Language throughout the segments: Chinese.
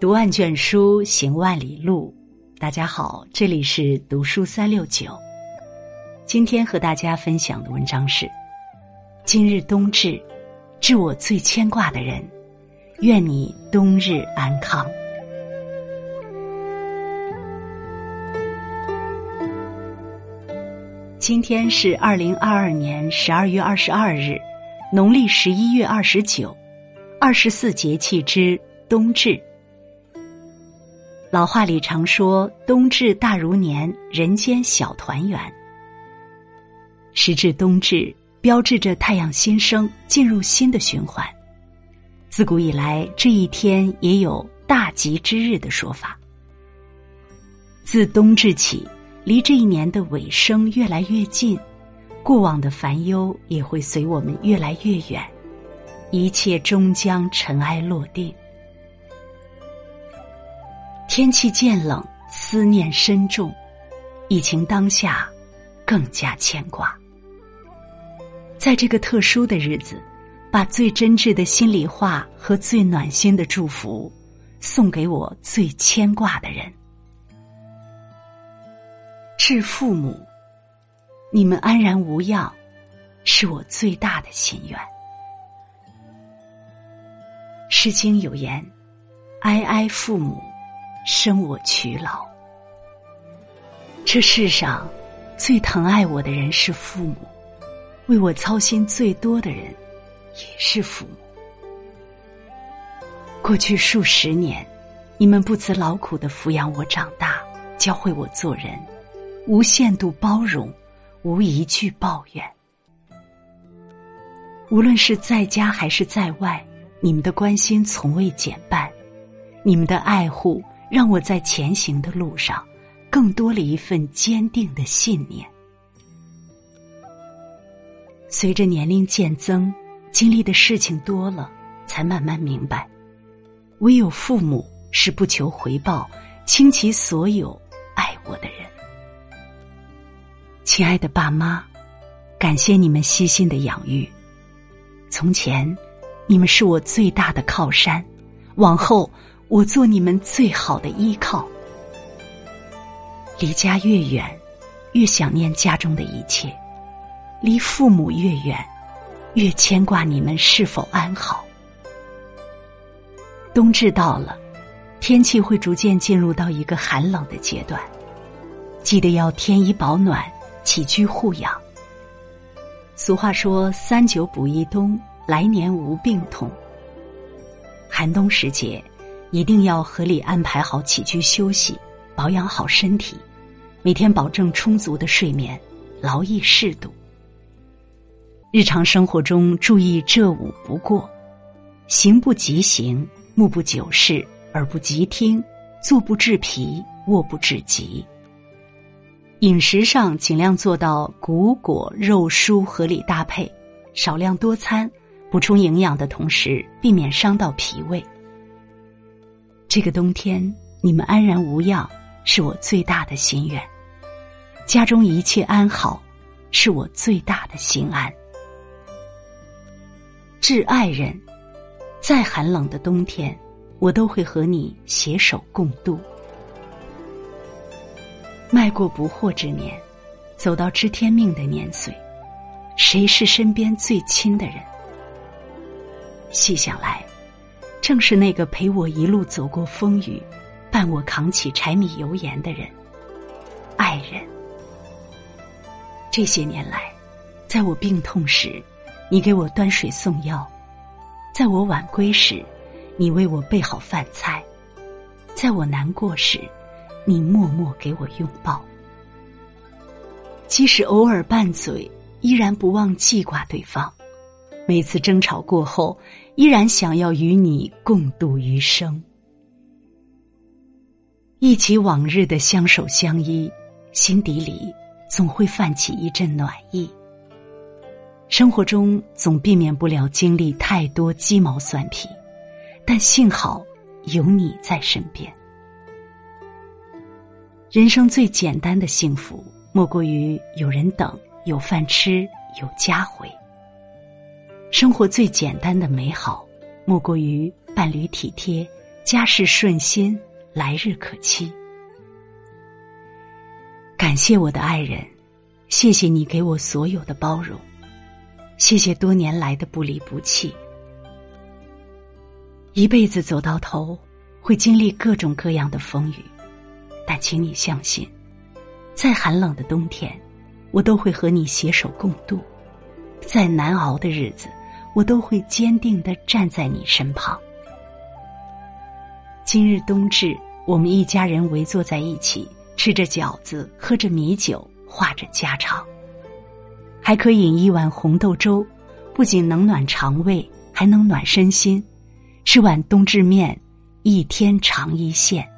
读万卷书，行万里路。大家好，这里是读书三六九。今天和大家分享的文章是：今日冬至，致我最牵挂的人，愿你冬日安康。今天是二零二二年十二月二十二日，农历十一月二十九，二十四节气之冬至。老话里常说“冬至大如年，人间小团圆”。时至冬至，标志着太阳新生，进入新的循环。自古以来，这一天也有“大吉之日”的说法。自冬至起，离这一年的尾声越来越近，过往的烦忧也会随我们越来越远，一切终将尘埃落定。天气渐冷，思念深重；疫情当下，更加牵挂。在这个特殊的日子，把最真挚的心里话和最暖心的祝福，送给我最牵挂的人。致父母，你们安然无恙，是我最大的心愿。《诗经》有言：“哀哀父母。”生我娶老，这世上最疼爱我的人是父母，为我操心最多的人也是父母。过去数十年，你们不辞劳苦的抚养我长大，教会我做人，无限度包容，无一句抱怨。无论是在家还是在外，你们的关心从未减半，你们的爱护。让我在前行的路上，更多了一份坚定的信念。随着年龄渐增，经历的事情多了，才慢慢明白，唯有父母是不求回报、倾其所有爱我的人。亲爱的爸妈，感谢你们悉心的养育。从前，你们是我最大的靠山，往后。我做你们最好的依靠。离家越远，越想念家中的一切；离父母越远，越牵挂你们是否安好。冬至到了，天气会逐渐进入到一个寒冷的阶段，记得要添衣保暖，起居护养。俗话说：“三九补一冬，来年无病痛。”寒冬时节。一定要合理安排好起居休息，保养好身体，每天保证充足的睡眠，劳逸适度。日常生活中注意这五不过：行不急行，目不久视，耳不急听，坐不致疲，卧不至急。饮食上尽量做到谷果肉蔬合理搭配，少量多餐，补充营养的同时，避免伤到脾胃。这个冬天，你们安然无恙，是我最大的心愿；家中一切安好，是我最大的心安。致爱人，再寒冷的冬天，我都会和你携手共度。迈过不惑之年，走到知天命的年岁，谁是身边最亲的人？细想来。正是那个陪我一路走过风雨，伴我扛起柴米油盐的人，爱人。这些年来，在我病痛时，你给我端水送药；在我晚归时，你为我备好饭菜；在我难过时，你默默给我拥抱。即使偶尔拌嘴，依然不忘记挂对方。每次争吵过后。依然想要与你共度余生，忆起往日的相守相依，心底里总会泛起一阵暖意。生活中总避免不了经历太多鸡毛蒜皮，但幸好有你在身边。人生最简单的幸福，莫过于有人等、有饭吃、有家回。生活最简单的美好，莫过于伴侣体贴、家事顺心，来日可期。感谢我的爱人，谢谢你给我所有的包容，谢谢多年来的不离不弃。一辈子走到头，会经历各种各样的风雨，但请你相信，再寒冷的冬天，我都会和你携手共度；再难熬的日子，我都会坚定的站在你身旁。今日冬至，我们一家人围坐在一起，吃着饺子，喝着米酒，话着家常，还可饮一碗红豆粥，不仅能暖肠胃，还能暖身心。吃碗冬至面，一天长一线。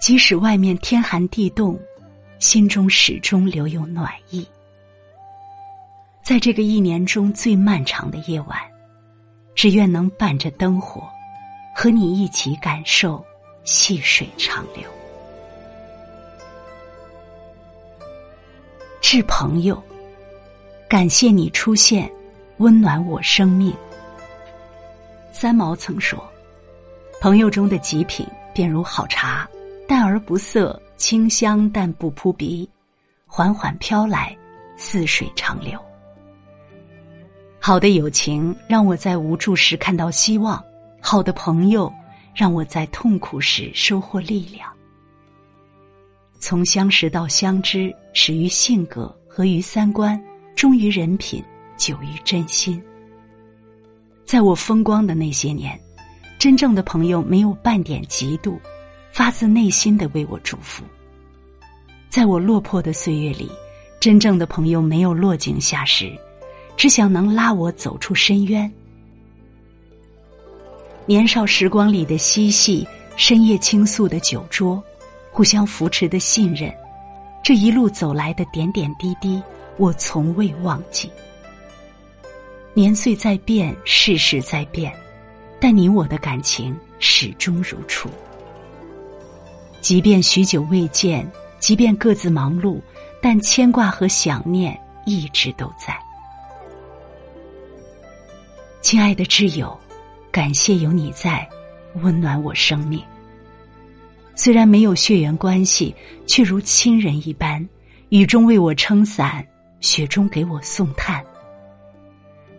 即使外面天寒地冻，心中始终留有暖意。在这个一年中最漫长的夜晚，只愿能伴着灯火。和你一起感受细水长流，致朋友，感谢你出现，温暖我生命。三毛曾说：“朋友中的极品，便如好茶，淡而不涩，清香但不扑鼻，缓缓飘来，似水长流。”好的友情，让我在无助时看到希望。好的朋友，让我在痛苦时收获力量。从相识到相知，始于性格，合于三观，忠于人品，久于真心。在我风光的那些年，真正的朋友没有半点嫉妒，发自内心的为我祝福。在我落魄的岁月里，真正的朋友没有落井下石，只想能拉我走出深渊。年少时光里的嬉戏，深夜倾诉的酒桌，互相扶持的信任，这一路走来的点点滴滴，我从未忘记。年岁在变，世事在变，但你我的感情始终如初。即便许久未见，即便各自忙碌，但牵挂和想念一直都在。亲爱的挚友。感谢有你在，温暖我生命。虽然没有血缘关系，却如亲人一般。雨中为我撑伞，雪中给我送炭。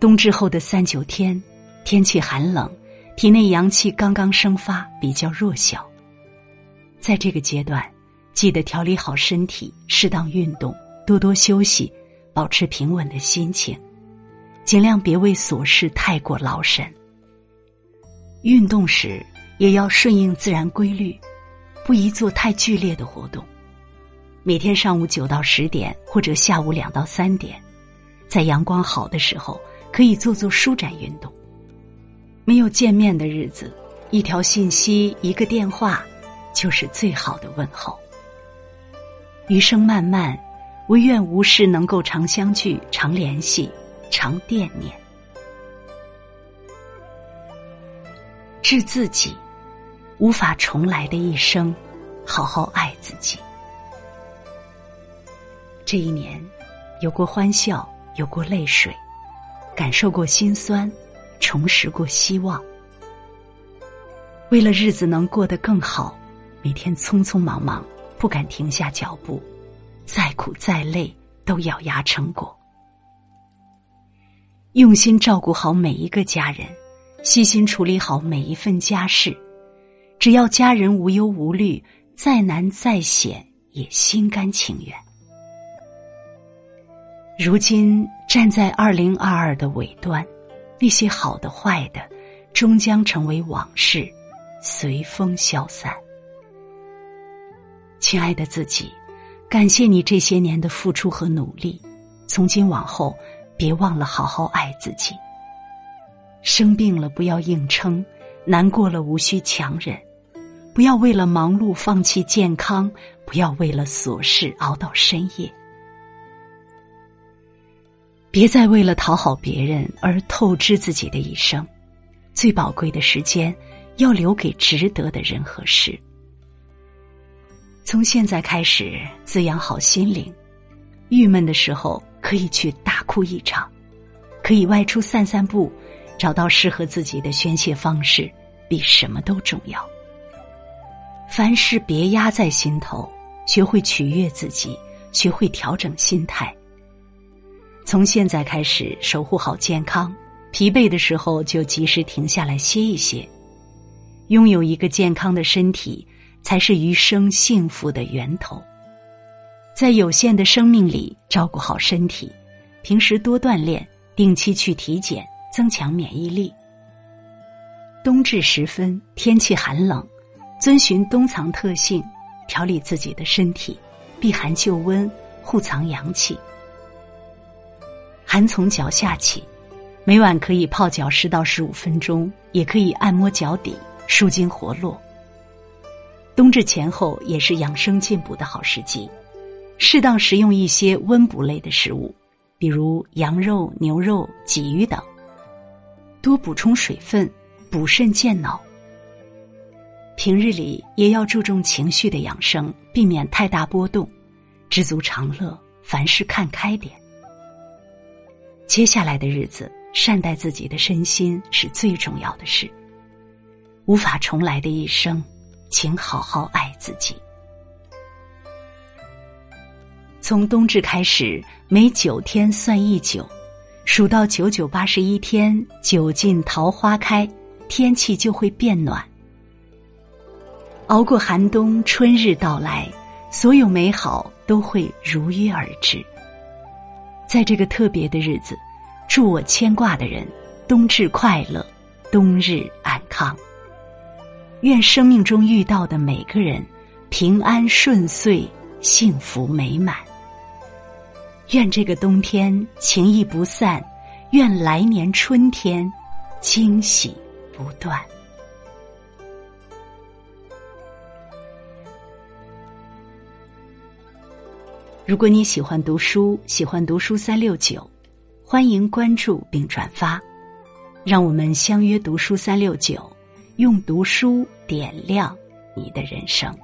冬至后的三九天，天气寒冷，体内阳气刚刚生发，比较弱小。在这个阶段，记得调理好身体，适当运动，多多休息，保持平稳的心情，尽量别为琐事太过劳神。运动时也要顺应自然规律，不宜做太剧烈的活动。每天上午九到十点，或者下午两到三点，在阳光好的时候，可以做做舒展运动。没有见面的日子，一条信息、一个电话，就是最好的问候。余生漫漫，唯愿无事能够常相聚、常联系、常惦念。致自己，无法重来的一生，好好爱自己。这一年，有过欢笑，有过泪水，感受过心酸，重拾过希望。为了日子能过得更好，每天匆匆忙忙，不敢停下脚步，再苦再累都咬牙成果，用心照顾好每一个家人。细心处理好每一份家事，只要家人无忧无虑，再难再险也心甘情愿。如今站在二零二二的尾端，那些好的坏的，终将成为往事，随风消散。亲爱的自己，感谢你这些年的付出和努力，从今往后，别忘了好好爱自己。生病了不要硬撑，难过了无需强忍，不要为了忙碌放弃健康，不要为了琐事熬到深夜。别再为了讨好别人而透支自己的一生，最宝贵的时间要留给值得的人和事。从现在开始滋养好心灵，郁闷的时候可以去大哭一场，可以外出散散步。找到适合自己的宣泄方式，比什么都重要。凡事别压在心头，学会取悦自己，学会调整心态。从现在开始，守护好健康，疲惫的时候就及时停下来歇一歇。拥有一个健康的身体，才是余生幸福的源头。在有限的生命里，照顾好身体，平时多锻炼，定期去体检，增强免疫力。冬至时分，天气寒冷，遵循冬藏特性，调理自己的身体，避寒就温，护藏阳气。寒从脚下起，每晚可以泡脚十到十五分钟，也可以按摩脚底。舒筋活络。冬至前后也是养生进补的好时机，适当食用一些温补类的食物，比如羊肉、牛肉、鲫鱼等，多补充水分，补肾健脑。平日里也要注重情绪的养生，避免太大波动，知足常乐，凡事看开点。接下来的日子，善待自己的身心是最重要的事。无法重来的一生，请好好爱自己。从冬至开始，每九天算一九，数到九九八十一天，九尽桃花开，天气就会变暖。熬过寒冬，春日到来，所有美好都会如约而至。在这个特别的日子，祝我牵挂的人冬至快乐，冬日安康。愿生命中遇到的每个人平安顺遂、幸福美满。愿这个冬天情谊不散，愿来年春天惊喜不断。如果你喜欢读书，喜欢读书三六九，欢迎关注并转发，让我们相约读书三六九。用读书点亮你的人生。